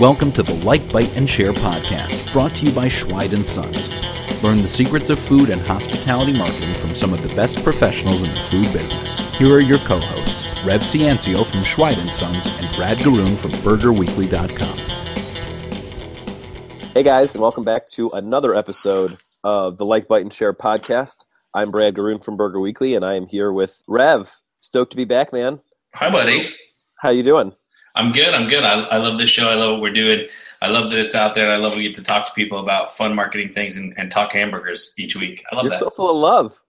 Welcome to the Like, Bite, and Share podcast, brought to you by Schweid & Sons. Learn the secrets of food and hospitality marketing from some of the best professionals in the food business. Here are your co-hosts, Rev Ciancio from Schweid & Sons and Brad Garoon from BurgerWeekly.com. Hey guys, and welcome back to another episode of the Like, Bite, and Share podcast. I'm Brad Garoon from Burger Weekly, and I am here with Rev. Stoked to be back, man. Hi, buddy. How you doing? I'm good. I'm good. I, I love this show. I love what we're doing. I love that it's out there. I love we get to talk to people about fun marketing things and, and talk hamburgers each week. I love You're that. so full of love.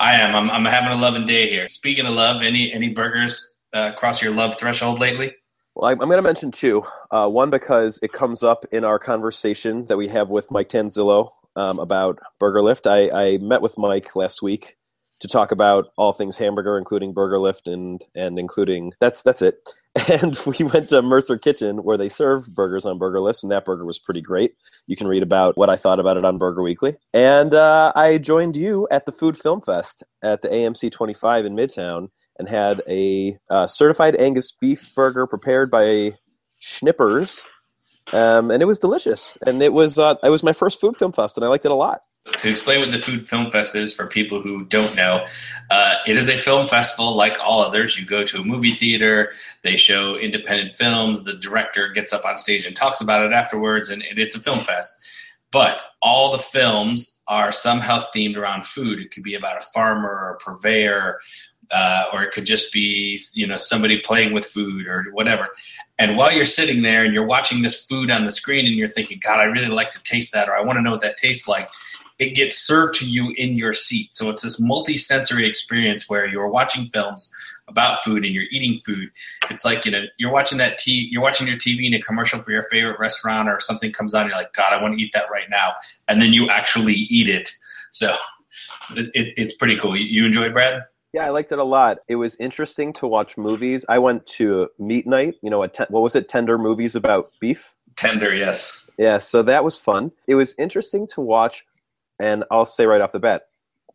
I am. I'm, I'm having a loving day here. Speaking of love, any any burgers uh, cross your love threshold lately? Well, I'm, I'm going to mention two. Uh, one because it comes up in our conversation that we have with Mike Tanzillo um, about Burger Lift. I, I met with Mike last week to talk about all things hamburger, including Burger Lift and and including that's that's it. And we went to Mercer Kitchen where they serve burgers on Burger Lifts, and that burger was pretty great. You can read about what I thought about it on Burger Weekly. And uh, I joined you at the Food Film Fest at the AMC 25 in Midtown and had a uh, certified Angus beef burger prepared by Schnippers. Um, and it was delicious, and it was uh, it was my first food film fest, and I liked it a lot. To explain what the Food Film Fest is for people who don't know, uh, it is a film festival like all others. You go to a movie theater, they show independent films, the director gets up on stage and talks about it afterwards, and, it's a film fest. But all the films are somehow themed around food. It could be about a farmer or a purveyor, uh, or it could just be you know somebody playing with food or whatever. And while you're sitting there and you're watching this food on the screen and you're thinking, God, I really like to taste that, or I want to know what that tastes like it gets served to you in your seat. So it's this multi-sensory experience where you're watching films about food and you're eating food. It's like, you know, you're watching that t- you're watching your TV and a commercial for your favorite restaurant or something comes on, you're like, God, I want to eat that right now. And then you actually eat it. So it, it, it's pretty cool. You, you enjoyed Brad? Yeah, I liked it a lot. It was interesting to watch movies. I went to Meat Night, you know, a ten- what was it, Tender Movies about beef? Tender, yes. Yeah, so that was fun. It was interesting to watch and I'll say right off the bat,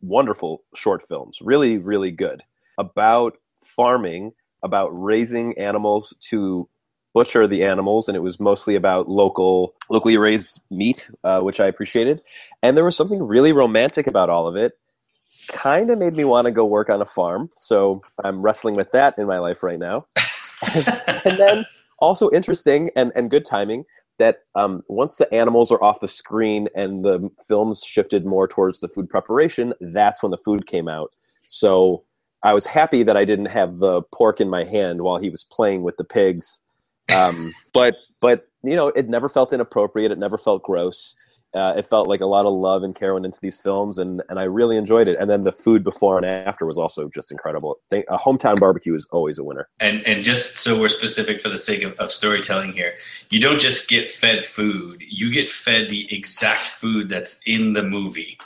wonderful short films, really, really good about farming, about raising animals to butcher the animals, and it was mostly about local, locally raised meat, uh, which I appreciated. And there was something really romantic about all of it. Kind of made me want to go work on a farm, so I'm wrestling with that in my life right now. and then also interesting and, and good timing that um, once the animals are off the screen and the films shifted more towards the food preparation, that's when the food came out. So I was happy that I didn't have the pork in my hand while he was playing with the pigs. Um, but but you know, it never felt inappropriate. It never felt gross. Uh, it felt like a lot of love and care went into these films, and, and I really enjoyed it. And then the food before and after was also just incredible. They, a hometown barbecue is always a winner. And and just so we're specific for the sake of, of storytelling here, you don't just get fed food; you get fed the exact food that's in the movie.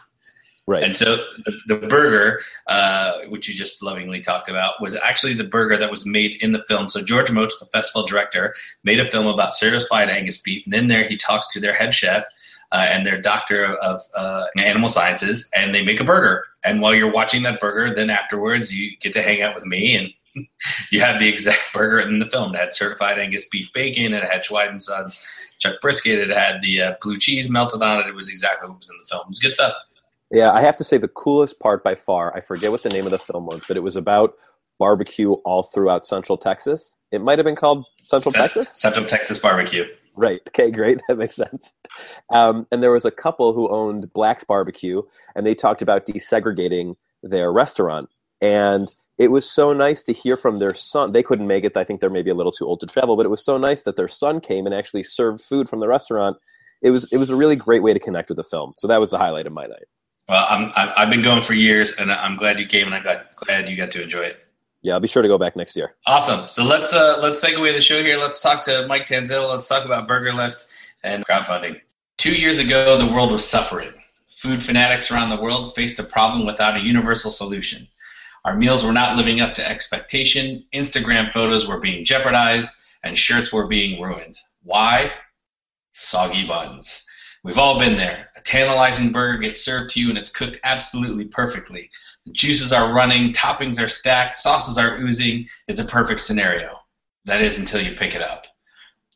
Right. And so the, the burger, uh, which you just lovingly talked about, was actually the burger that was made in the film. So George Motz, the festival director, made a film about certified Angus beef, and in there he talks to their head chef uh, and their doctor of uh, animal sciences, and they make a burger. And while you're watching that burger, then afterwards you get to hang out with me, and you have the exact burger in the film. It had certified Angus beef bacon, it had Schweid and Sons chuck brisket, it had the uh, blue cheese melted on it. It was exactly what was in the film. It was good stuff. Yeah, I have to say the coolest part by far, I forget what the name of the film was, but it was about barbecue all throughout Central Texas. It might have been called Central Texas? Central Texas barbecue. Right. Okay, great. That makes sense. Um, and there was a couple who owned Black's Barbecue, and they talked about desegregating their restaurant. And it was so nice to hear from their son. They couldn't make it. I think they're maybe a little too old to travel, but it was so nice that their son came and actually served food from the restaurant. It was it was a really great way to connect with the film. So that was the highlight of my night. Well, I'm, I've been going for years, and I'm glad you came, and I'm glad, glad you got to enjoy it. Yeah, I'll be sure to go back next year. Awesome. So let's uh, let's segue the show here. Let's talk to Mike Tanzillo. Let's talk about Burger Lift and crowdfunding. Two years ago, the world was suffering. Food fanatics around the world faced a problem without a universal solution. Our meals were not living up to expectation. Instagram photos were being jeopardized, and shirts were being ruined. Why? Soggy buns. We've all been there. A tantalizing burger gets served to you and it's cooked absolutely perfectly. Juices are running, toppings are stacked, sauces are oozing. It's a perfect scenario. That is until you pick it up.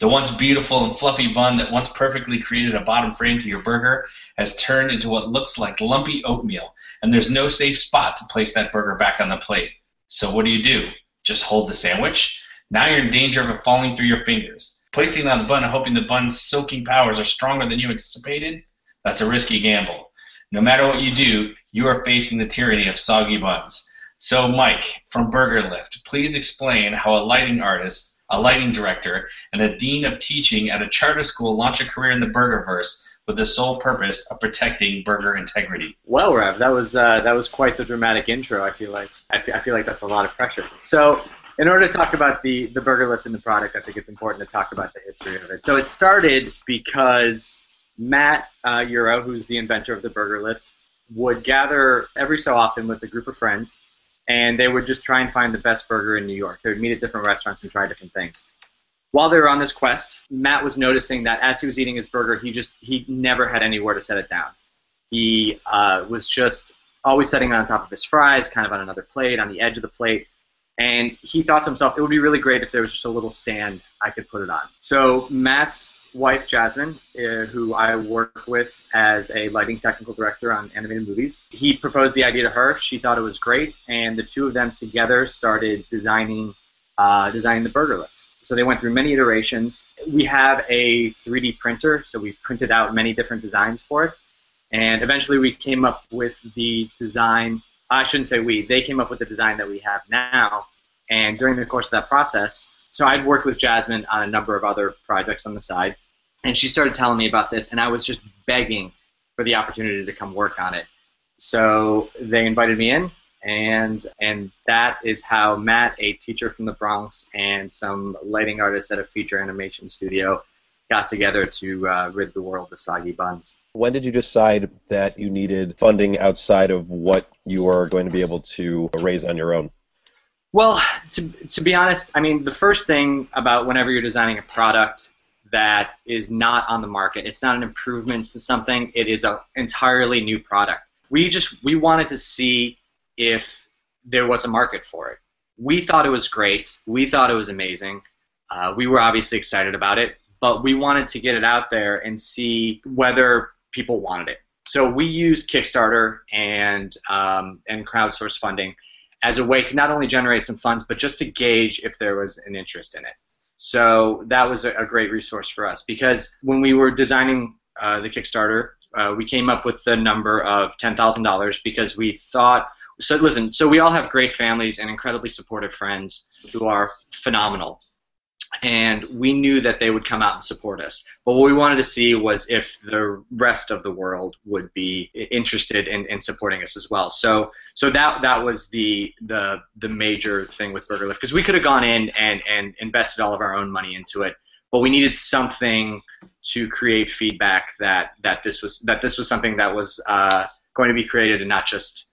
The once beautiful and fluffy bun that once perfectly created a bottom frame to your burger has turned into what looks like lumpy oatmeal, and there's no safe spot to place that burger back on the plate. So what do you do? Just hold the sandwich? Now you're in danger of it falling through your fingers. Placing it on the bun and hoping the bun's soaking powers are stronger than you anticipated? That's a risky gamble. No matter what you do, you are facing the tyranny of soggy buns. So, Mike from Burger Lift, please explain how a lighting artist a lighting director, and a dean of teaching at a charter school launch a career in the burgerverse with the sole purpose of protecting burger integrity. Well, Rev, that was uh, that was quite the dramatic intro. I feel like I feel, I feel like that's a lot of pressure. So, in order to talk about the the burger lift and the product, I think it's important to talk about the history of it. So, it started because Matt uh, Euro, who's the inventor of the burger lift, would gather every so often with a group of friends and they would just try and find the best burger in New York. They would meet at different restaurants and try different things. While they were on this quest, Matt was noticing that as he was eating his burger, he just he never had anywhere to set it down. He uh, was just always setting it on top of his fries, kind of on another plate, on the edge of the plate. And he thought to himself, it would be really great if there was just a little stand I could put it on. So Matt's wife Jasmine, uh, who I work with as a lighting technical director on animated movies. He proposed the idea to her. She thought it was great, and the two of them together started designing uh, designing the burger lift. So they went through many iterations. We have a 3D printer, so we printed out many different designs for it, and eventually we came up with the design. I shouldn't say we. They came up with the design that we have now. And during the course of that process, so I'd worked with Jasmine on a number of other projects on the side, and she started telling me about this, and I was just begging for the opportunity to come work on it. So they invited me in, and and that is how Matt, a teacher from the Bronx, and some lighting artists at a feature animation studio got together to uh, rid the world of soggy buns. When did you decide that you needed funding outside of what you are going to be able to raise on your own? Well, to, to be honest, I mean, the first thing about whenever you're designing a product that is not on the market. It's not an improvement to something. It is an entirely new product. We just we wanted to see if there was a market for it. We thought it was great. We thought it was amazing. Uh, we were obviously excited about it, but we wanted to get it out there and see whether people wanted it. So we used Kickstarter and um, and crowdsource funding as a way to not only generate some funds, but just to gauge if there was an interest in it. So that was a, a great resource for us because when we were designing uh, the Kickstarter, uh, we came up with the number of $10,000 because we thought. So listen, so we all have great families and incredibly supportive friends who are phenomenal and we knew that they would come out and support us. But what we wanted to see was if the rest of the world would be interested in, in supporting us as well. So so that that was the the the major thing with Burger Lift because we could have gone in and and invested all of our own money into it, but we needed something to create feedback that that this was that this was something that was uh, going to be created and not just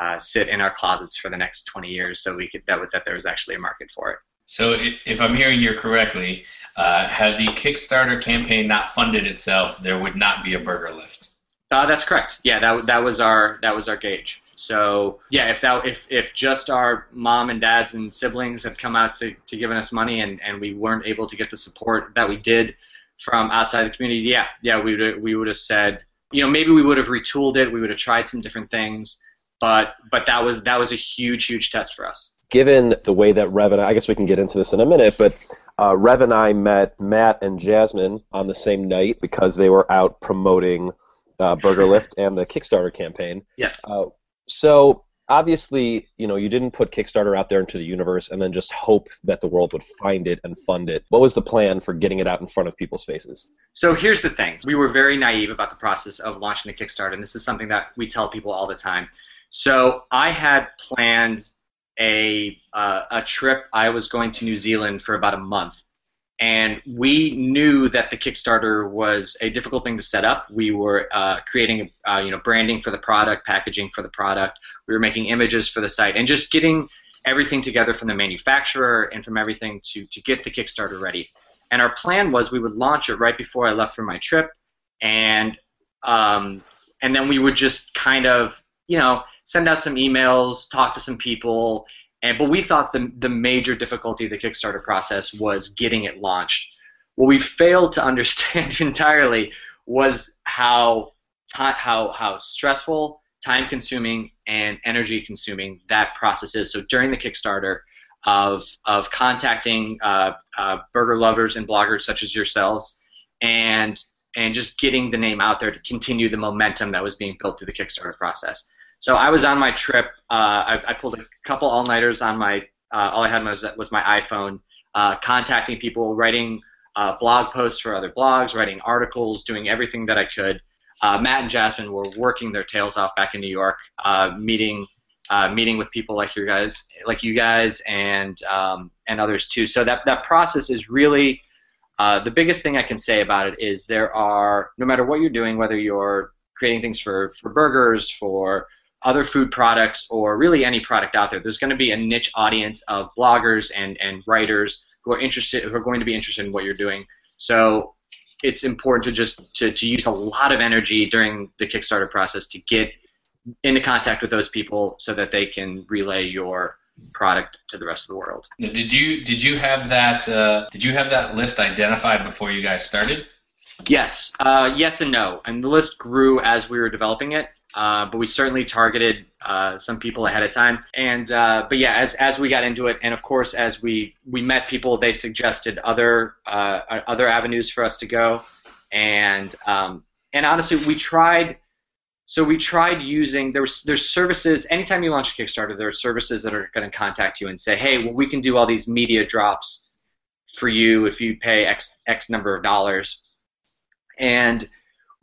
uh, sit in our closets for the next 20 years. So we could that that there was actually a market for it. So, if I'm hearing you correctly, uh, had the Kickstarter campaign not funded itself, there would not be a burger lift. Uh, that's correct. Yeah, that that was our that was our gauge. So yeah, if that if if just our mom and dads and siblings had come out to, to giving us money and, and we weren't able to get the support that we did from outside the community, yeah, yeah, we would we would have said, you know, maybe we would have retooled it, we would have tried some different things, but but that was that was a huge huge test for us given the way that Rev and I, I guess we can get into this in a minute, but uh, Rev and I met Matt and Jasmine on the same night because they were out promoting uh, Burger Lift and the Kickstarter campaign. Yes. Uh, so obviously, you know, you didn't put Kickstarter out there into the universe and then just hope that the world would find it and fund it. What was the plan for getting it out in front of people's faces? So here's the thing: we were very naive about the process of launching a Kickstarter, and this is something that we tell people all the time. So I had planned a uh, a trip. I was going to New Zealand for about a month, and we knew that the Kickstarter was a difficult thing to set up. We were uh, creating, uh, you know, branding for the product, packaging for the product. We were making images for the site, and just getting everything together from the manufacturer and from everything to to get the Kickstarter ready. And our plan was we would launch it right before I left for my trip, and um, and then we would just kind of you know send out some emails, talk to some people, and but we thought the the major difficulty of the Kickstarter process was getting it launched. What we failed to understand entirely was how how how stressful, time consuming, and energy consuming that process is. So during the Kickstarter, of of contacting uh, uh, burger lovers and bloggers such as yourselves, and and just getting the name out there to continue the momentum that was being built through the Kickstarter process. So I was on my trip. Uh, I, I, pulled a couple all nighters on my. Uh, all I had was was my iPhone, uh, contacting people, writing uh, blog posts for other blogs, writing articles, doing everything that I could. Matt and Jasmine were working their tails off back in New York, meeting uh, meeting with people like you guys, like you guys, and um, and others too. So that that process is really uh, the biggest thing I can say about it is there are no matter what you're doing, whether you're creating things for for burgers, for other food products, or really any product out there, there's going to be a niche audience of bloggers and and writers who are interested, who are going to be interested in what you're doing. So it's important to just to, to use a lot of energy during the Kickstarter process to get into contact with those people so that they can relay your product to the rest of the world. Did you did you have that uh, did you have that list identified before you guys started? Yes, uh, yes and no. And the list grew as we were developing it, uh, but we certainly targeted uh, some people ahead of time. And uh, but yeah, as as we got into it, and of course as we we met people, they suggested other uh, other avenues for us to go. And um, and honestly, we tried so we tried using there's there's services. Anytime you launch a Kickstarter, there are services that are going to contact you and say, hey, well, we can do all these media drops for you if you pay X X number of dollars. And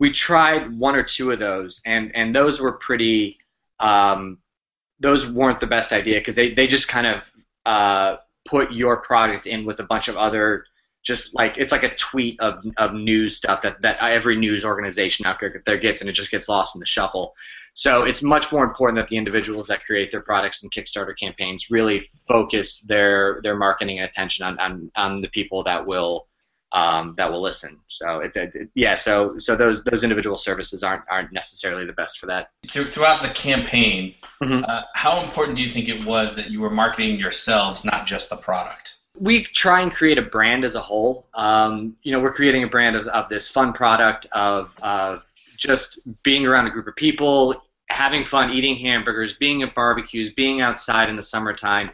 we tried one or two of those, and and those were pretty. Um, those weren't the best idea because they, they just kind of uh, put your product in with a bunch of other just like it's like a tweet of, of news stuff that, that every news organization out there gets and it just gets lost in the shuffle. So it's much more important that the individuals that create their products and Kickstarter campaigns really focus their their marketing and attention on, on, on the people that will um, that will listen. So it, it, yeah, so so those those individual services aren't aren't necessarily the best for that. Throughout the campaign, mm-hmm. uh, how important do you think it was that you were marketing yourselves, not just the product? we try and create a brand as a whole. Um, you know, we're creating a brand of, of this fun product of, of just being around a group of people, having fun, eating hamburgers, being at barbecues, being outside in the summertime.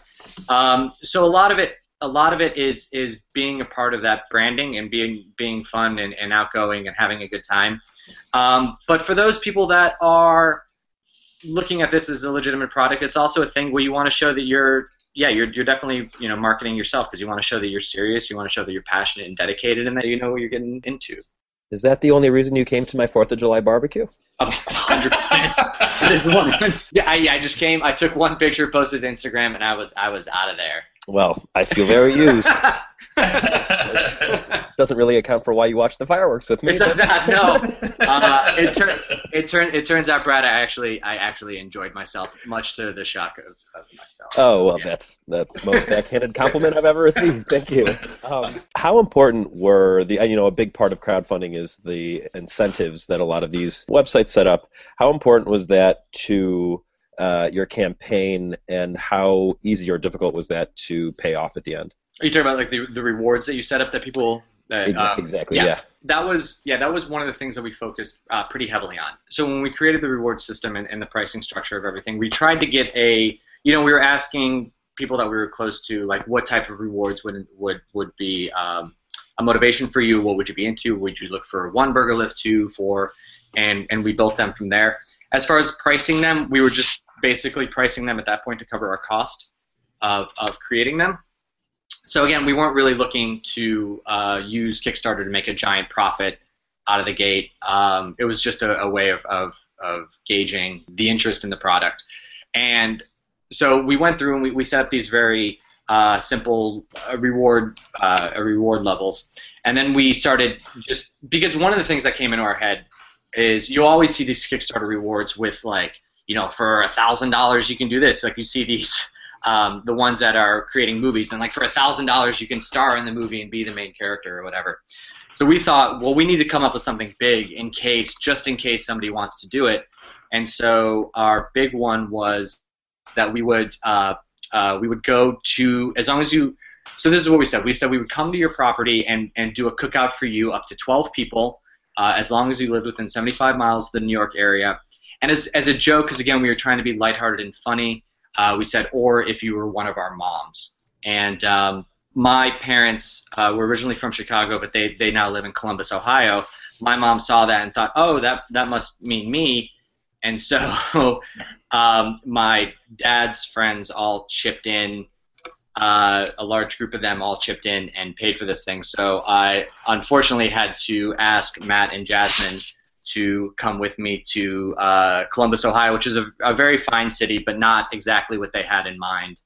Um, so a lot of it, a lot of it is is being a part of that branding and being being fun and, and outgoing and having a good time. Um, but for those people that are looking at this as a legitimate product, it's also a thing where you want to show that you're yeah, you're, you're definitely you know marketing yourself because you want to show that you're serious, you want to show that you're passionate and dedicated, and that you know what you're getting into. Is that the only reason you came to my Fourth of July barbecue? hundred percent. Yeah, I, I just came. I took one picture, posted to Instagram, and I was I was out of there. Well, I feel very used. Doesn't really account for why you watch the fireworks with me. It does not. No. Uh, it, tur- it, turn- it turns out, Brad, I actually I actually enjoyed myself, much to the shock of, of myself. Oh well, yeah. that's the most backhanded compliment I've ever received. Thank you. Um, how important were the you know a big part of crowdfunding is the incentives that a lot of these websites set up. How important was that to uh, your campaign, and how easy or difficult was that to pay off at the end? Are you talking about like the, the rewards that you set up that people? That, exactly, um, exactly. Yeah, yeah, That was yeah. That was one of the things that we focused uh, pretty heavily on. So when we created the reward system and, and the pricing structure of everything, we tried to get a. You know, we were asking people that we were close to, like, what type of rewards would would would be um, a motivation for you? What would you be into? Would you look for one burger lift, two, four, and and we built them from there. As far as pricing them, we were just basically pricing them at that point to cover our cost of, of creating them. So again, we weren't really looking to uh, use Kickstarter to make a giant profit out of the gate. Um, it was just a, a way of, of, of, gauging the interest in the product. And so we went through and we, we set up these very uh, simple uh, reward uh, reward levels. And then we started just because one of the things that came into our head is you always see these Kickstarter rewards with like you know, for a thousand dollars you can do this. Like you see these, um, the ones that are creating movies, and like for a thousand dollars you can star in the movie and be the main character or whatever. So we thought, well, we need to come up with something big in case, just in case somebody wants to do it. And so our big one was that we would uh, uh, we would go to as long as you. So this is what we said. We said we would come to your property and and do a cookout for you, up to 12 people, uh, as long as you lived within 75 miles of the New York area. And as as a joke, because again we were trying to be lighthearted and funny, uh, we said, or if you were one of our moms. And um, my parents uh, were originally from Chicago, but they they now live in Columbus, Ohio. My mom saw that and thought, oh, that that must mean me. And so um, my dad's friends all chipped in. Uh, a large group of them all chipped in and paid for this thing. So I unfortunately had to ask Matt and Jasmine to come with me to uh, Columbus, Ohio, which is a, a, very fine city, but not exactly what they had in mind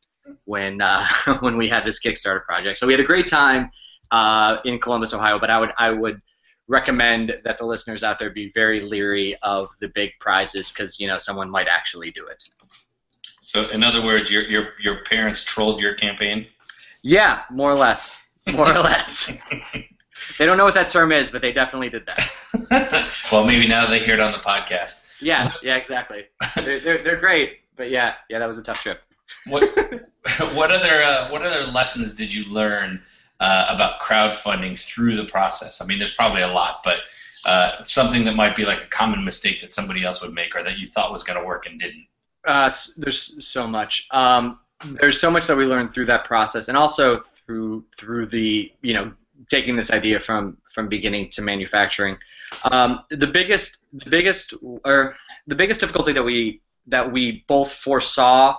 when uh, when we had this Kickstarter project. So we had a great time uh, in Columbus, Ohio. But I would I would recommend that the listeners out there be very leery of the big prizes because you know someone might actually do it. So, in other words, your your your parents trolled your campaign. Yeah, more or less. More or less. they don't know what that term is, but they definitely did that. well, maybe now they hear it on the podcast. Yeah, yeah, exactly. They're, they're, they're great, but yeah, yeah, that was a tough trip. what what other uh, what other lessons did you learn uh, about crowdfunding through the process? I mean, there's probably a lot, but uh, something that might be like a common mistake that somebody else would make or that you thought was going to work and didn't. Uh, there's so much. Um, there's so much that we learned through that process, and also through through the you know taking this idea from from beginning to manufacturing. Um, the biggest the biggest or the biggest difficulty that we that we both foresaw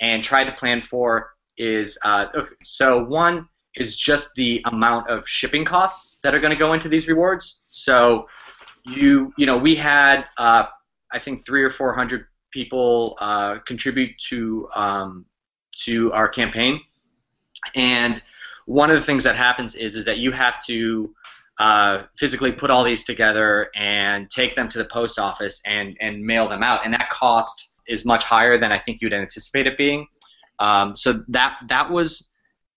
and tried to plan for is uh, okay, so one is just the amount of shipping costs that are going to go into these rewards. So you you know we had uh, I think three or four hundred people uh, contribute to um, to our campaign, and one of the things that happens is is that you have to uh, physically put all these together and take them to the post office and and mail them out, and that cost is much higher than I think you'd anticipate it being. Um, so that that was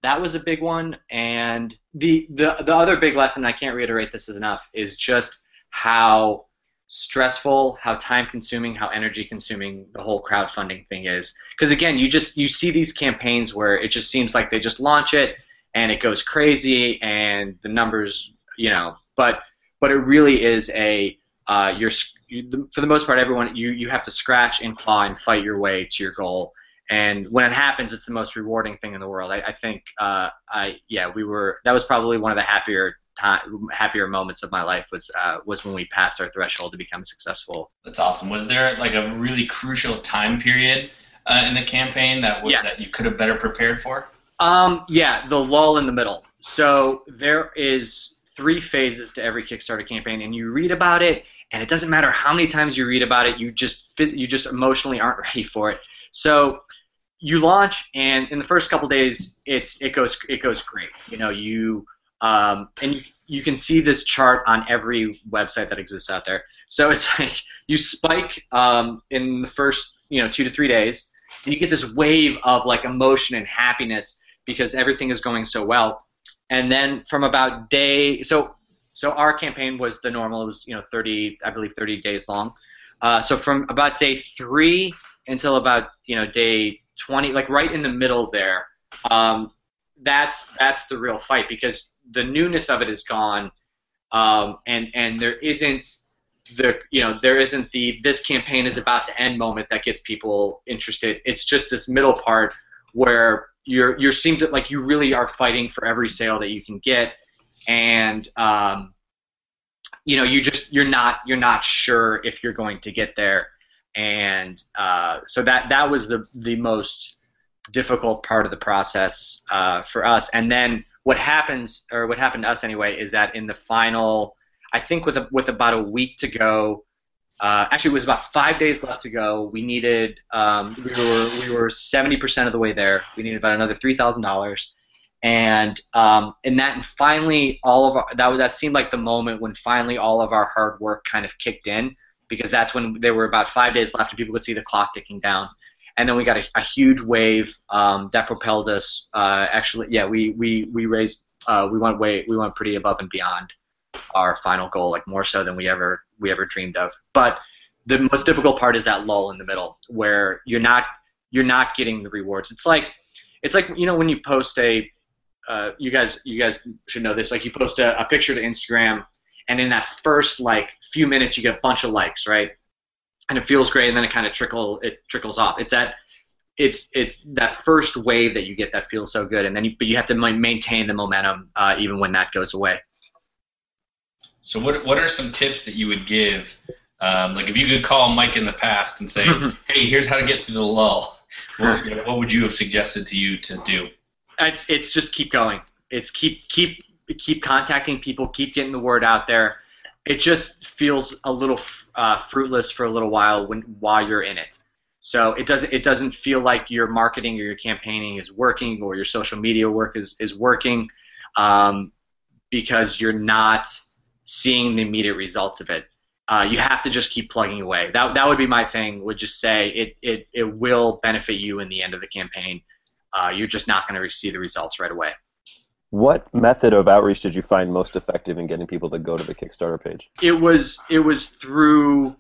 that was a big one, and the the the other big lesson I can't reiterate this enough is just how stressful, how time consuming, how energy consuming the whole crowdfunding thing is. Because again, you just you see these campaigns where it just seems like they just launch it and it goes crazy and the numbers, you know, but but it really is a uh, you're you, for the most part everyone you you have to scratch and claw and fight your way to your goal. And when it happens, it's the most rewarding thing in the world. I, I think, uh, I yeah, we were. That was probably one of the happier time, happier moments of my life was uh, was when we passed our threshold to become successful. That's awesome. Was there like a really crucial time period uh, in the campaign that w- yes. that you could have better prepared for? Um, yeah, the lull in the middle. So there is three phases to every Kickstarter campaign, and you read about it, and it doesn't matter how many times you read about it, you just you just emotionally aren't ready for it. So you launch, and in the first couple days, it's it goes it goes great. You know, you um, and you, you can see this chart on every website that exists out there. So it's like you spike um, in the first you know two to three days, and you get this wave of like emotion and happiness because everything is going so well. And then from about day so so our campaign was the normal. It was you know 30 I believe 30 days long. Uh, so from about day three until about you know day 20, like right in the middle there, um, that's that's the real fight because the newness of it is gone, um, and and there isn't the you know there isn't the this campaign is about to end moment that gets people interested. It's just this middle part where you're you're seem to like you really are fighting for every sale that you can get, and um, you know you just you're not you're not sure if you're going to get there, and uh, so that that was the the most difficult part of the process uh, for us, and then what happens, or what happened to us anyway, is that in the final, I think with a, with about a week to go, uh, actually it was about five days left to go. We needed, um, we were we were 70% of the way there. We needed about another three thousand dollars, and um, and that and finally all of our that that seemed like the moment when finally all of our hard work kind of kicked in because that's when there were about five days left and people could see the clock ticking down and then we got a, a huge wave um, that propelled us. Uh, actually, yeah, we we we raised uh, we went way we went pretty above and beyond our final goal, like more so than we ever we ever dreamed of. But the most difficult part is that lull in the middle where you're not you're not getting the rewards. It's like it's like you know when you post a uh, you guys you guys should know this like you post a, a picture to Instagram and in that first like few minutes you get a bunch of likes right and it feels great and then it kind of trickle it trickles off. It's that it's it's that first wave that you get that feels so good and then you, but you have to maintain the momentum uh, even when that goes away. So what what are some tips that you would give? Um, like if you could call Mike in the past and say, "Hey, here's how to get through the lull," what, you know, what would you have suggested to you to do? It's it's just keep going. It's keep keep keep contacting people, keep getting the word out there. It just feels a little uh, fruitless for a little while when while you're in it. So it doesn't it doesn't feel like your marketing or your campaigning is working or your social media work is is working um, because you're not seeing the immediate results of it. Uh, you have to just keep plugging away. That, that would be my thing. Would just say it, it, it will benefit you in the end of the campaign. Uh, you're just not going to see the results right away. What method of outreach did you find most effective in getting people to go to the Kickstarter page? It was it was through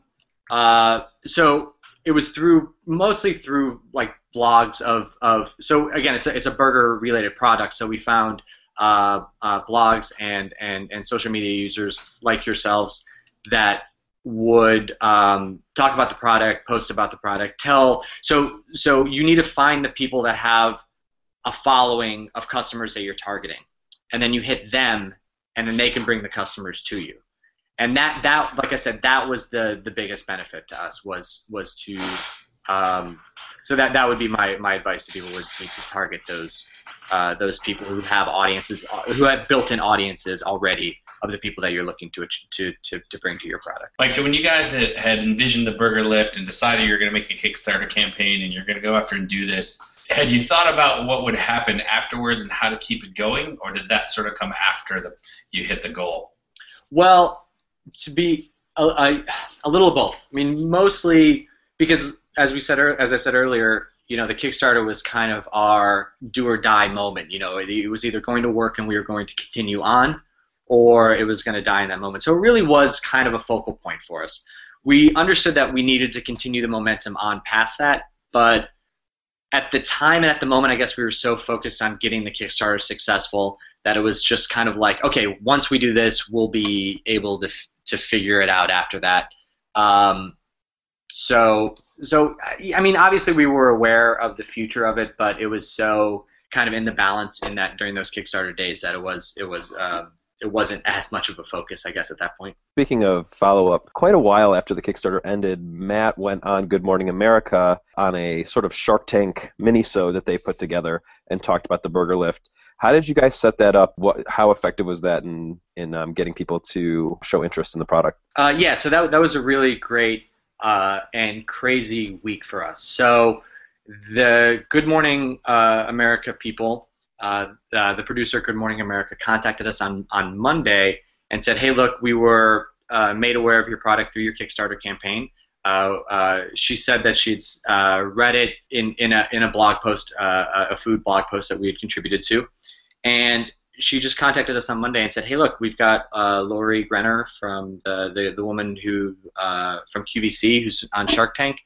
uh, so it was through mostly through like blogs of, of so again it's a, it's a burger related product so we found uh, uh, blogs and, and, and social media users like yourselves that would um, talk about the product, post about the product, tell. So so you need to find the people that have a following of customers that you're targeting, and then you hit them, and then they can bring the customers to you. And that that like I said, that was the the biggest benefit to us was was to um, so that that would be my, my advice to people would be to target those uh, those people who have audiences uh, who have built-in audiences already of the people that you're looking to to to, to bring to your product. Like so, when you guys had envisioned the Burger Lift and decided you're going to make a Kickstarter campaign and you're going to go after and do this, had you thought about what would happen afterwards and how to keep it going, or did that sort of come after the you hit the goal? Well, to be a, a, a little of both. I mean, mostly because as we said, as I said earlier, you know, the Kickstarter was kind of our do or die moment. You know, it, was either going to work and we were going to continue on, or it was going to die in that moment. So it really was kind of a focal point for us. We understood that we needed to continue the momentum on past that, but at the time and at the moment, I guess we were so focused on getting the Kickstarter successful that it was just kind of like, okay, once we do this, we'll be able to to figure it out after that. Um, so so I mean, obviously we were aware of the future of it, but it was so kind of in the balance in that during those Kickstarter days that it was it was uh, it wasn't as much of a focus, I guess, at that point. Speaking of follow up, quite a while after the Kickstarter ended, Matt went on Good Morning America on a sort of Shark Tank mini-so that they put together and talked about the Burger Lift. How did you guys set that up? What, how effective was that in in um, getting people to show interest in the product? Uh, yeah, so that that was a really great uh, and crazy week for us. So the Good Morning uh, America people, uh, uh, the producer Good Morning America, contacted us on on Monday and said, "Hey, look, we were uh, made aware of your product through your Kickstarter campaign." Uh, she said that she'd read it in in a in a blog post, a food blog post that we had contributed to, and she just contacted us on Monday and said, "Hey, look, we've got uh, Lori Greiner from the, the the woman who uh, from QVC who's on Shark Tank,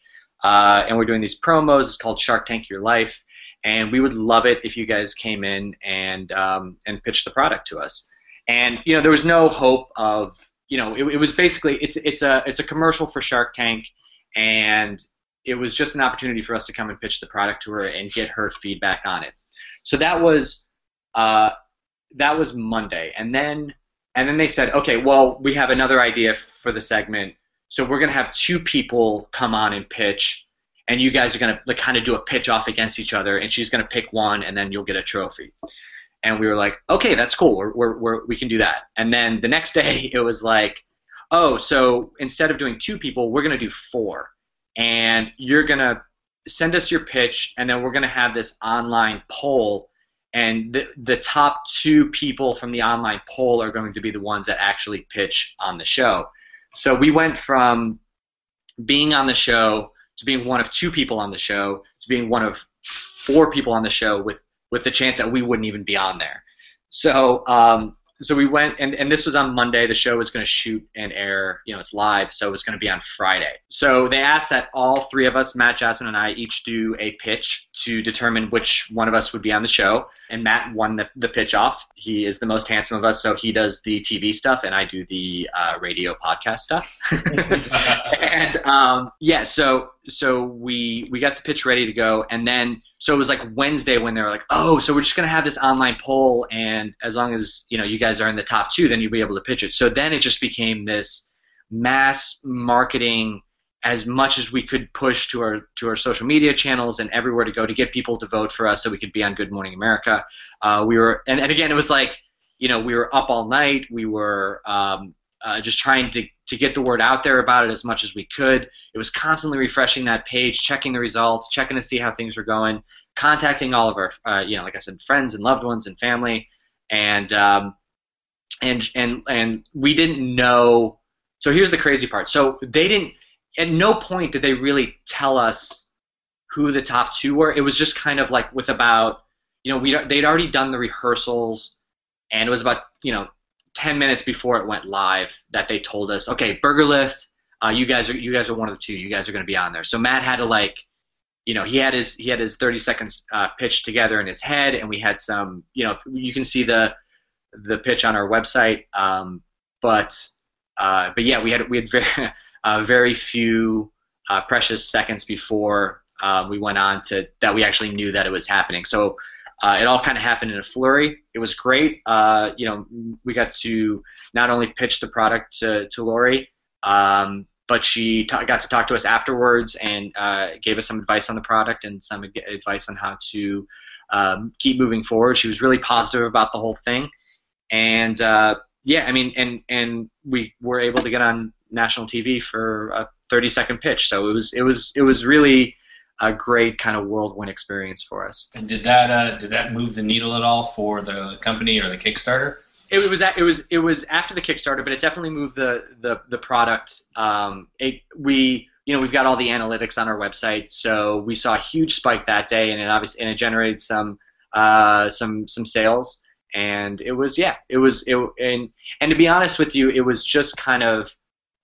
uh, and we're doing these promos. It's called Shark Tank Your Life, and we would love it if you guys came in and um, and pitched the product to us. And you know, there was no hope of you know, it, it was basically it's it's a it's a commercial for Shark Tank, and it was just an opportunity for us to come and pitch the product to her and get her feedback on it. So that was. Uh, that was Monday, and then and then they said, okay, well, we have another idea for the segment, so we're gonna have two people come on and pitch, and you guys are gonna like kind of do a pitch off against each other, and she's gonna pick one, and then you'll get a trophy. And we were like, okay, that's cool, we're, we're, we're we can do that. And then the next day, it was like, oh, so instead of doing two people, we're gonna do four, and you're gonna send us your pitch, and then we're gonna have this online poll and the, the top two people from the online poll are going to be the ones that actually pitch on the show. So we went from being on the show to being one of two people on the show to being one of four people on the show with with the chance that we wouldn't even be on there. So um, so we went and, and this was on Monday. The show was going to shoot and air. You know, it's live, so it was going to be on Friday. So they asked that all three of us, Matt, Jasmine, and I, each do a pitch to determine which one of us would be on the show. And Matt won the, the pitch off. He is the most handsome of us, so he does the TV stuff, and I do the uh, radio podcast stuff. and um, yeah, so so we we got the pitch ready to go, and then so it was like Wednesday when they were like, oh, so we're just gonna have this online poll, and as long as you know you guys are in the top two, then you'll be able to pitch it. So then it just became this mass marketing as much as we could push to our to our social media channels and everywhere to go to get people to vote for us so we could be on Good Morning America. Uh, we were and, and again it was like you know we were up all night. We were um, uh, just trying to to get the word out there about it as much as we could. It was constantly refreshing that page, checking the results, checking to see how things were going, contacting all of our, uh, you know, like I said, friends and loved ones and family, and um, and and and we didn't know. So here's the crazy part. So they didn't. At no point did they really tell us who the top two were. It was just kind of like with about, you know, we they'd already done the rehearsals, and it was about you know 10 minutes before it went live that they told us, okay, Burger Lift, uh, you guys are you guys are one of the two. You guys are going to be on there. So Matt had to like, you know, he had his he had his 30 seconds uh, pitch together in his head, and we had some, you know, you can see the the pitch on our website. Um, but uh, but yeah, we had we had very uh, very few uh, precious seconds before uh, we went on to that we actually knew that it was happening. So uh, it all kind of happened in a flurry. It was great. Uh, you know, we got to not only pitch the product to, to Lori, um, but she ta- got to talk to us afterwards and uh, gave us some advice on the product and some advice on how to um, keep moving forward. She was really positive about the whole thing, and uh, yeah, I mean, and and we were able to get on national TV for a 30 second pitch. So it was it was it was really a great kind of whirlwind experience for us. And did that uh, did that move the needle at all for the company or the Kickstarter? It, was it was it was after the Kickstarter, but it definitely moved the the the product. Um, it, we you know we've got all the analytics on our website, so we saw a huge spike that day, and it obviously and it generated some uh, some some sales, and it was yeah it was it and and to be honest with you, it was just kind of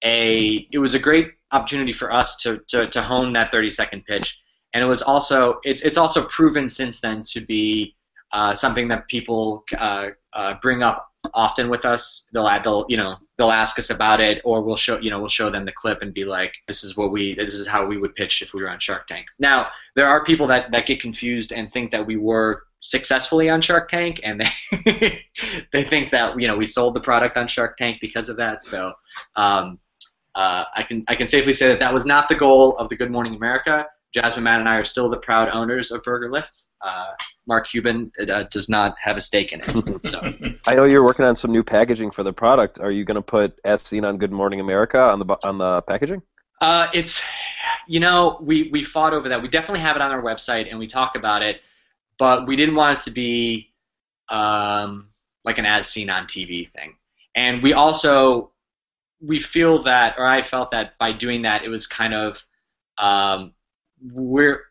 a it was a great opportunity for us to to, to hone that 30 second pitch and it was also it's it's also proven since then to be uh, something that people uh, uh, bring up often with us. They'll they'll you know they'll ask us about it, or we'll show you know we'll show them the clip and be like, this is what we this is how we would pitch if we were on Shark Tank. Now there are people that that get confused and think that we were successfully on Shark Tank, and they they think that you know we sold the product on Shark Tank because of that. So. Um, uh, I can I can safely say that that was not the goal of the Good Morning America. Jasmine, Matt, and I are still the proud owners of Burger Lift. Uh, Mark Cuban uh, does not have a stake in it. So. I know you're working on some new packaging for the product. Are you going to put "as seen on Good Morning America" on the on the packaging? Uh, it's, you know, we we fought over that. We definitely have it on our website and we talk about it, but we didn't want it to be um, like an "as seen on TV" thing. And we also we feel that, or I felt that by doing that, it was kind of um, we're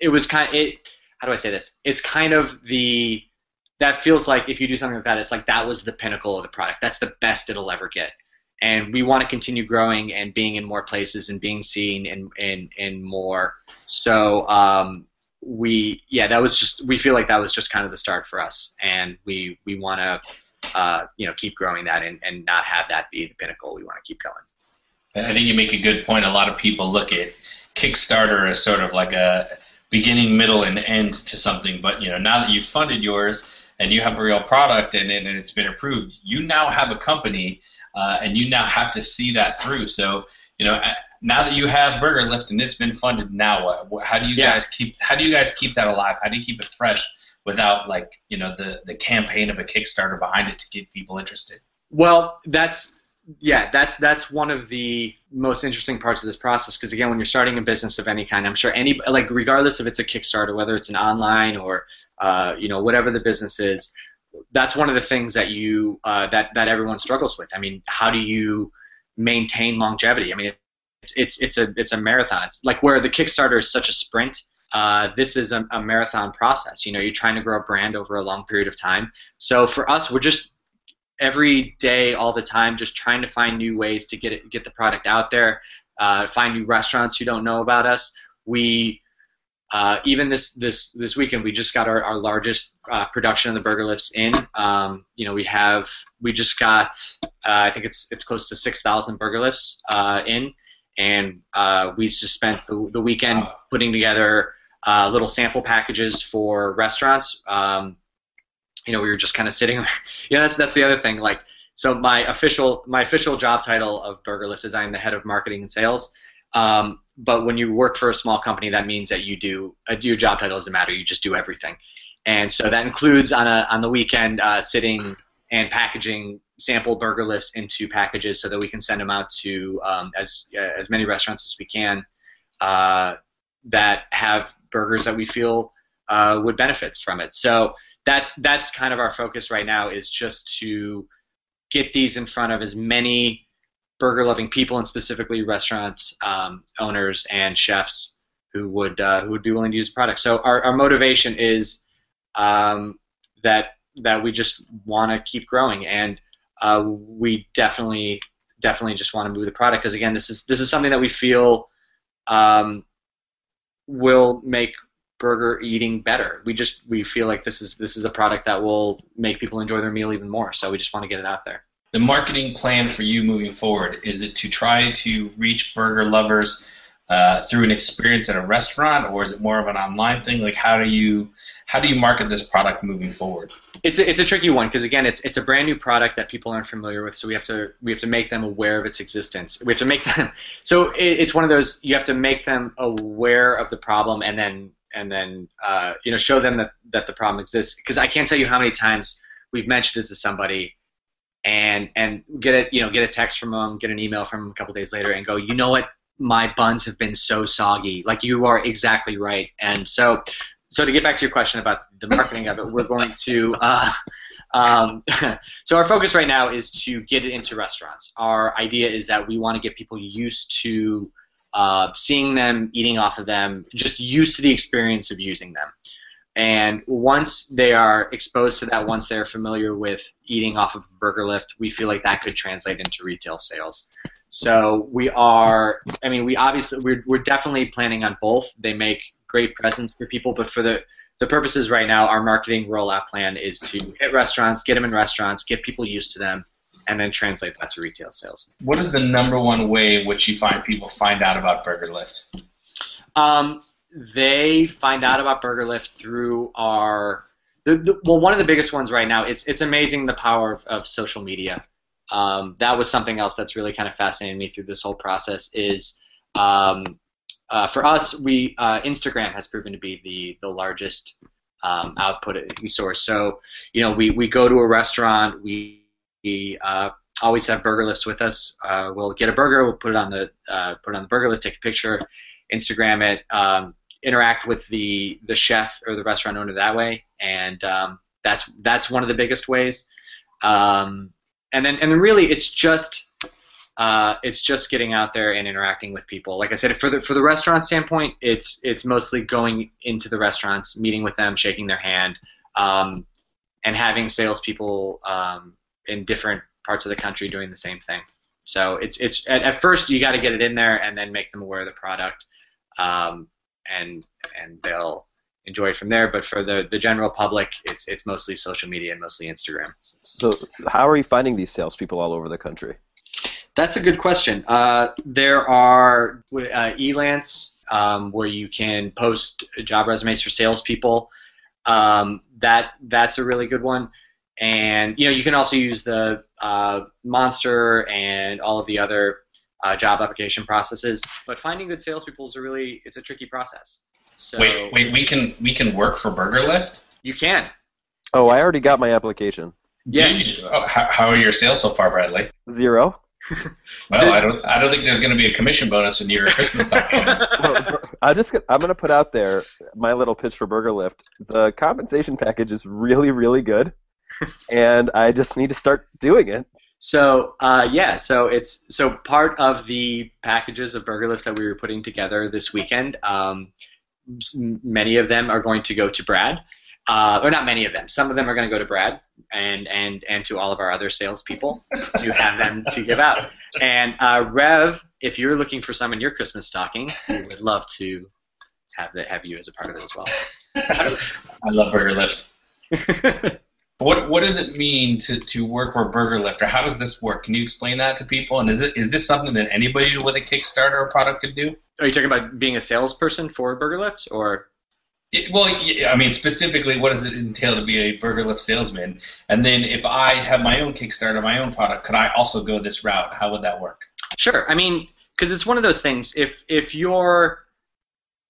it was kind of it how do I say this? It's kind of the that feels like if you do something like that, it's like that was the pinnacle of the product. That's the best it'll ever get. And we want to continue growing and being in more places and being seen in in, in more. So um, we yeah, that was just we feel like that was just kind of the start for us, and we we want to uh, you know keep growing that and, and not have that be the pinnacle. We want to keep going. I think you make a good point. A lot of people look at Kickstarter as sort of like a beginning, middle, and end to something. But you know, now that you've funded yours and you have a real product and, and it's been approved, you now have a company, uh, and you now have to see that through. So you know, now that you have Burger Lift and it's been funded, now what? How do you yeah. guys keep? How do you guys keep that alive? How do you keep it fresh without like you know the the campaign of a Kickstarter behind it to get people interested? Well, that's yeah, that's that's one of the most interesting parts of this process because again, when you're starting a business of any kind, I'm sure any like regardless if it's a Kickstarter, whether it's an online or uh, you know whatever the business is, that's one of the things that you uh, that that everyone struggles with. I mean, how do you maintain longevity? I mean, it's it's it's a it's a marathon. It's like where the Kickstarter is such a sprint. Uh, this is a, a marathon process. You know, you're trying to grow a brand over a long period of time. So for us, we're just every day, all the time, just trying to find new ways to get it, get the product out there, uh, find new restaurants who don't know about us. We uh, even this this this weekend, we just got our, our largest uh, production of the burger lifts in. Um, you know, we have we just got uh, I think it's it's close to six thousand burger lifts uh, in, and uh, we just spent the, the weekend putting together little sample packages for restaurants. Um, you know, we were just kind of sitting. you know, that's that's the other thing. Like, so my official my official job title of Burger Lift is I'm the head of marketing and sales. Um, but when you work for a small company, that means that you do uh, your job title doesn't matter. You just do everything, and so that includes on a on the weekend uh, sitting and packaging sample burger lifts into packages so that we can send them out to um, as uh, as many restaurants as we can uh, that have burgers that we feel uh, would benefit from it. So that's that's kind of our focus right now is just to get these in front of as many burger loving people and specifically restaurant um, owners and chefs who would uh, who would be willing to use the product. So our, our motivation is um, that that we just want to keep growing and uh, we definitely definitely just want to move the product because again this is this is something that we feel um, will make burger eating better. We just we feel like this is this is a product that will make people enjoy their meal even more. So we just want to get it out there the marketing plan for you moving forward? Is it to try to reach burger lovers uh, through an experience at a restaurant, or is it more of an online thing? Like, how do you how do you market this product moving forward? It's a, it's a tricky one because again, it's it's a brand new product that people aren't familiar with, so we have to we have to make them aware of its existence. We have to make them so it, it's one of those you have to make them aware of the problem and then and then uh, you know show them that that the problem exists. Because I can't tell you how many times we've mentioned this to somebody and and get a you know get a text from them, get an email from them a couple days later, and go, you know what, my buns have been so soggy. Like you are exactly right. And so, so to get back to your question about the marketing of it, we're going to. Uh, um, so our focus right now is to get it into restaurants. Our idea is that we want to get people used to uh, seeing them, eating off of them, just used to the experience of using them. And once they are exposed to that, once they're familiar with eating off of a burger lift, we feel like that could translate into retail sales. So we are, I mean, we obviously, we're, we're definitely planning on both. They make great presents for people, but for the, the purposes right now, our marketing rollout plan is to hit restaurants, get them in restaurants, get people used to them, and then translate that to retail sales. What is the number one way in which you find people find out about Burger Lift? Um, they find out about Burger Lift through our the, the, well one of the biggest ones right now. It's it's amazing the power of, of social media. Um, that was something else that's really kind of fascinated me through this whole process. Is um, uh, for us, we uh, Instagram has proven to be the the largest um, output source. So you know we, we go to a restaurant, we, we uh, always have burger lifts with us. Uh, we'll get a burger, we'll put it on the uh, put it on the burger lift, take a picture, Instagram it. Um, interact with the the chef or the restaurant owner that way, and um, that's that's one of the biggest ways. Um, and then and then really it's just uh, it's just getting out there and interacting with people. Like I said, for the for the restaurant standpoint, it's it's mostly going into the restaurants, meeting with them, shaking their hand, um, and having salespeople um, in different parts of the country doing the same thing. So it's it's at, at first you got to get it in there and then make them aware of the product. Um, and and they'll enjoy it from there. But for the, the general public, it's it's mostly social media and mostly Instagram. So how are you finding these salespeople all over the country? That's a good question. Uh, there are uh, Elance um, where you can post job resumes for salespeople. Um, that that's a really good one. And you know you can also use the uh, Monster and all of the other uh, job application processes. But finding good salespeople is a really it's a tricky process. So wait, wait, we can we can work for Burger Lift. You can. Oh, I already got my application. Yes. Oh, how, how are your sales so far, Bradley? Zero. well, I don't I don't think there's going to be a commission bonus in your Christmas stocking. well, I just I'm going to put out there my little pitch for Burger Lift. The compensation package is really really good, and I just need to start doing it. So uh, yeah, so it's so part of the packages of burger lifts that we were putting together this weekend. Um, many of them are going to go to Brad, uh, or not many of them. Some of them are going to go to Brad and and and to all of our other salespeople to have them to give out. And uh, Rev, if you're looking for some in your Christmas stocking, we would love to have that have you as a part of it as well. I love Burger Lift. What what does it mean to, to work for Burger Lift, or how does this work? Can you explain that to people? And is it is this something that anybody with a Kickstarter or product could do? Are you talking about being a salesperson for Burger Lift, or It- well, yeah, I mean specifically, what does it entail to be a Burger Lift salesman? And then if I have my own Kickstarter, my own product, could I also go this route? How would that work? Sure. I mean, because it's one of those things. If if your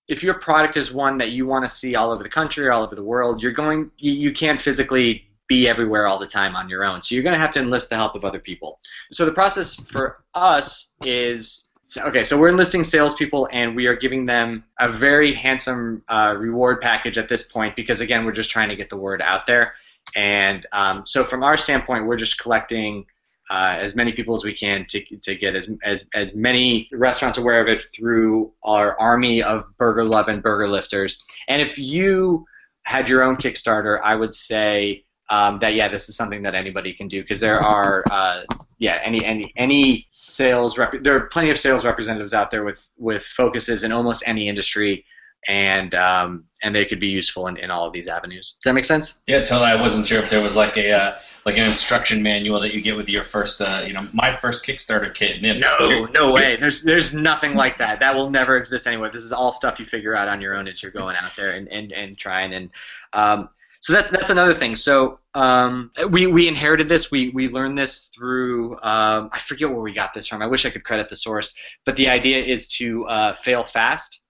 if your product is one that you want to see all over the country, all over the world, you're going. You, you can't physically be everywhere all the time on your own. So you're going to have to enlist the help of other people. So the process for us is okay. So we're enlisting salespeople, and we are giving them a very handsome uh, reward package at this point because again, we're just trying to get the word out there. And um, so from our standpoint, we're just collecting uh, as many people as we can to, to get as, as, as many restaurants aware of it through our army of burger love and burger lifters. And if you had your own Kickstarter, I would say um, that yeah, this is something that anybody can do because there are uh, yeah any any any sales rep- there are plenty of sales representatives out there with with focuses in almost any industry. And um, and they could be useful in, in all of these avenues. Does that make sense? Yeah, totally. I wasn't sure if there was like a uh, like an instruction manual that you get with your first, uh, you know, my first Kickstarter kit. No, no way. There's there's nothing like that. That will never exist anywhere. This is all stuff you figure out on your own as you're going out there and, and, and trying and um, so that's that's another thing. So um, we we inherited this. We we learned this through um, I forget where we got this from. I wish I could credit the source, but the idea is to uh, fail fast.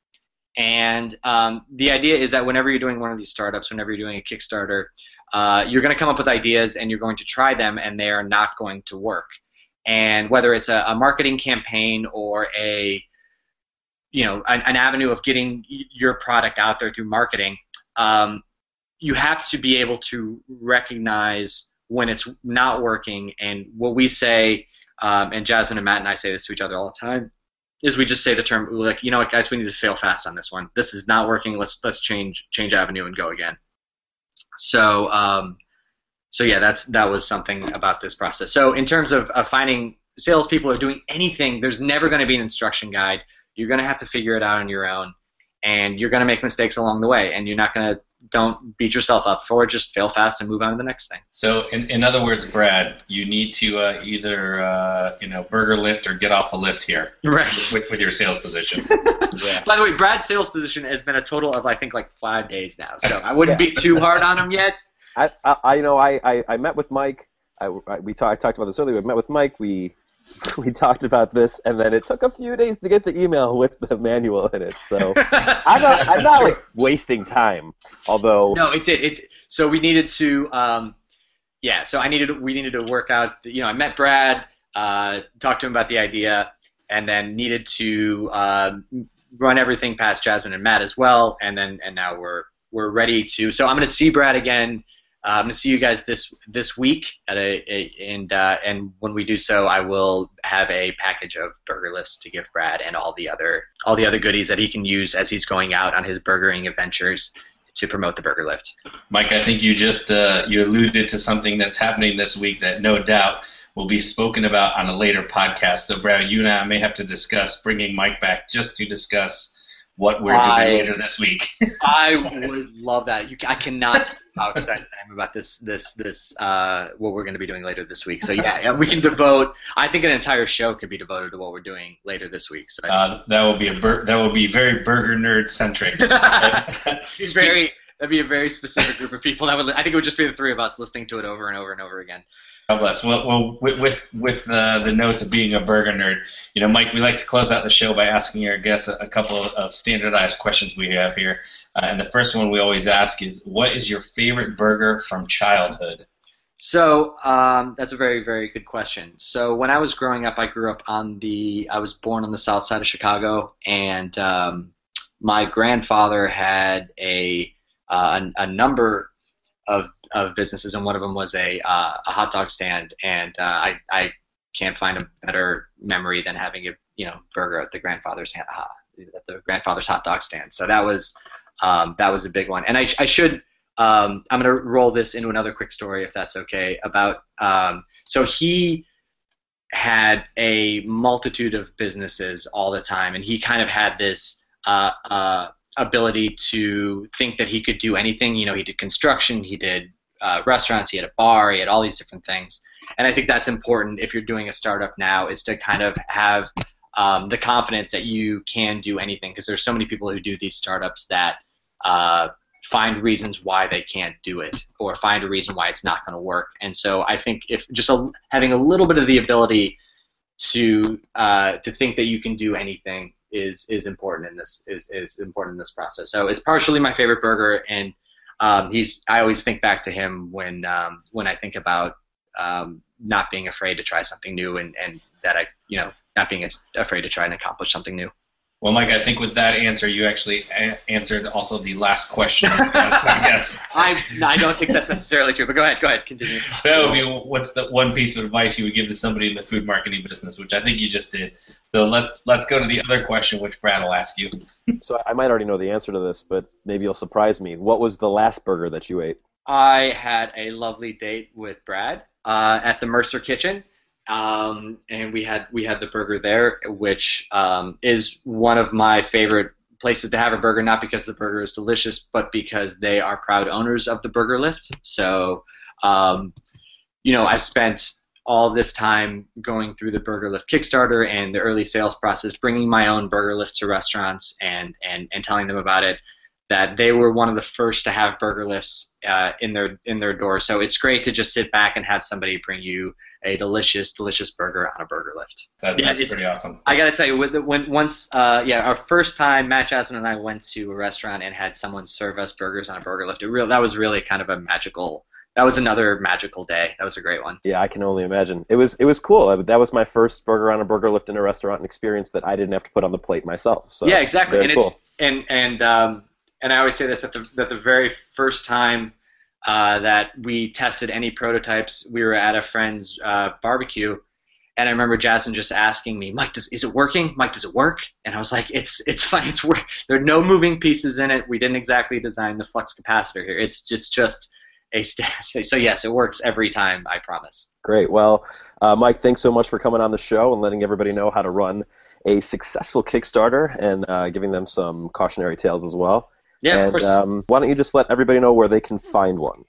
And um, the idea is that whenever you're doing one of these startups, whenever you're doing a Kickstarter, uh, you're going to come up with ideas and you're going to try them, and they are not going to work and whether it's a, a marketing campaign or a you know an, an avenue of getting your product out there through marketing um, you have to be able to recognize when it's not working and what we say um, and jasmine and matt and i say this to each other all the time is we just say the term like you know what guys we need to fail fast on this one this is not working let's let's change change avenue and go again so um, so yeah, that's that was something about this process. So in terms of, of finding salespeople or doing anything, there's never going to be an instruction guide. You're going to have to figure it out on your own, and you're going to make mistakes along the way, and you're not going to don't beat yourself up for it. Just fail fast and move on to the next thing. So, in, in other words, Brad, you need to uh, either uh, you know burger lift or get off the lift here Right. with, with your sales position. Yeah. By the way, Brad's sales position has been a total of I think like five days now, so I wouldn't be too hard on him yet. I, I, I you know, I, I, I met with Mike. I, I we talked I talked about this earlier. We met with Mike. We we talked about this, and then it took a few days to get the email with the manual in it. So I'm not, I'm not like wasting time. Although No, it did. It so we needed to, um, yeah. So I needed we needed to work out. You know, I met Brad, uh, talked to him about the idea, and then needed to uh, run everything past Jasmine and Matt as well. And then and now we're we're ready to. So I'm going to see Brad again. Uh, I'm to see you guys this this week at a, a and uh, and when we do so, I will have a package of burger lifts to give Brad and all the other all the other goodies that he can use as he's going out on his burgering adventures to promote the burger lift. Mike, I think you just uh, you alluded to something that's happening this week that no doubt will be spoken about on a later podcast. So, Brad, you and I may have to discuss bringing Mike back just to discuss what we're doing later this week. I would love that. You, I cannot tell you how excited I am about this, this, this, uh, what we're going to be doing later this week. So yeah, yeah, we can devote. I think an entire show could be devoted to what we're doing later this week. So Uh, that will be a bur- that will be very burger nerd centric. it's very. That'd be a very specific group of people. That would. I think it would just be the three of us listening to it over and over and over again. Bless. Well, well with with, with uh, the notes of being a burger nerd, you know, Mike, we like to close out the show by asking our guests a, a couple of, of standardized questions we have here. Uh, and the first one we always ask is, "What is your favorite burger from childhood?" So um, that's a very, very good question. So when I was growing up, I grew up on the. I was born on the south side of Chicago, and um, my grandfather had a uh, a, a number of of businesses, and one of them was a uh, a hot dog stand, and uh, I I can't find a better memory than having a you know burger at the grandfather's at the grandfather's hot dog stand. So that was um, that was a big one, and I, I should um, I'm going to roll this into another quick story, if that's okay. About um, so he had a multitude of businesses all the time, and he kind of had this uh, uh, ability to think that he could do anything. You know, he did construction, he did uh, restaurants, he had a bar, he had all these different things. And I think that's important if you're doing a startup now, is to kind of have um, the confidence that you can do anything, because there's so many people who do these startups that uh, find reasons why they can't do it or find a reason why it's not going to work. And so I think if just a, having a little bit of the ability to uh, to think that you can do anything is is important in this is, is important in this process. So it's partially my favorite burger, and um, he's I always think back to him when um, when I think about um, not being afraid to try something new and, and that I you know not being afraid to try and accomplish something new. Well, Mike, I think with that answer, you actually a- answered also the last question asked, I guess. I, I don't think that's necessarily true, but go ahead, go ahead, continue. That would be what's the one piece of advice you would give to somebody in the food marketing business, which I think you just did. So let's let's go to the other question, which Brad will ask you. so I might already know the answer to this, but maybe you'll surprise me. What was the last burger that you ate? I had a lovely date with Brad uh, at the Mercer Kitchen um, and we had we had the burger there, which um, is one of my favorite places to have a burger. Not because the burger is delicious, but because they are proud owners of the Burger Lift. So, um, you know, I spent all this time going through the Burger Lift Kickstarter and the early sales process, bringing my own Burger Lift to restaurants and and and telling them about it. That they were one of the first to have burger lifts uh, in their in their door. So it's great to just sit back and have somebody bring you a delicious, delicious burger on a burger lift. That, yeah, that's pretty awesome. I got to tell you, when, when once, uh, yeah, our first time, Matt Jasmine and I went to a restaurant and had someone serve us burgers on a burger lift. It real, that was really kind of a magical. That was another magical day. That was a great one. Yeah, I can only imagine. It was it was cool. That was my first burger on a burger lift in a restaurant experience that I didn't have to put on the plate myself. So yeah, exactly. And cool. it's and and um, and I always say this at the at the very first time uh, that we tested any prototypes. We were at a friend's uh, barbecue, and I remember Jasmine just asking me, "Mike, does is it working? Mike, does it work?" And I was like, "It's it's fine. It's work. There are no moving pieces in it. We didn't exactly design the flux capacitor here. It's it's just." A st- so yes, it works every time. I promise. Great. Well, uh, Mike, thanks so much for coming on the show and letting everybody know how to run a successful Kickstarter and uh, giving them some cautionary tales as well. Yeah, and, of course. Um, why don't you just let everybody know where they can find one?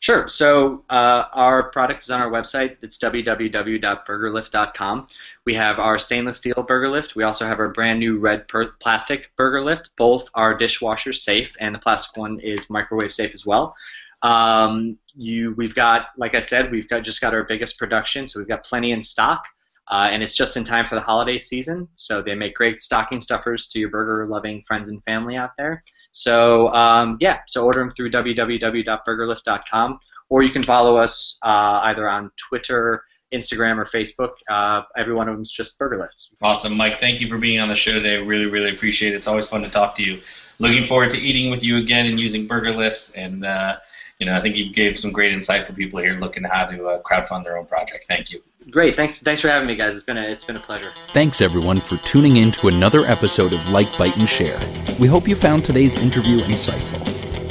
Sure. So uh, our product is on our website. It's www.burgerlift.com. We have our stainless steel burger lift. We also have our brand new red per- plastic burger lift. Both are dishwasher safe, and the plastic one is microwave safe as well. Um, you, we've got, like I said, we've got just got our biggest production, so we've got plenty in stock. Uh, and it's just in time for the holiday season, so they make great stocking stuffers to your burger-loving friends and family out there. So um, yeah, so order them through www.burgerlift.com, or you can follow us uh, either on Twitter, Instagram, or Facebook. Uh, every one of them is just Burger Lifts. Awesome, Mike. Thank you for being on the show today. Really, really appreciate it. It's always fun to talk to you. Looking forward to eating with you again and using Burger Lifts. And uh, you know, I think you gave some great insight for people here looking how to uh, crowdfund their own project. Thank you. Great. Thanks. Thanks for having me, guys. It's been a it's been a pleasure. Thanks everyone for tuning in to another episode of Like, Bite, and Share. We hope you found today's interview insightful.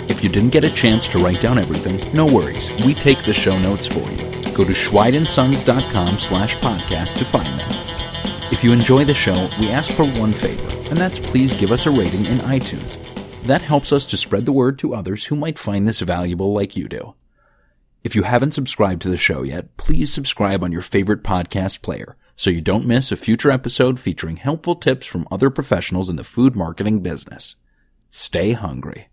If you didn't get a chance to write down everything, no worries. We take the show notes for you. Go to schweidandsons.com slash podcast to find them. If you enjoy the show, we ask for one favor, and that's please give us a rating in iTunes. That helps us to spread the word to others who might find this valuable like you do. If you haven't subscribed to the show yet, please subscribe on your favorite podcast player so you don't miss a future episode featuring helpful tips from other professionals in the food marketing business. Stay hungry.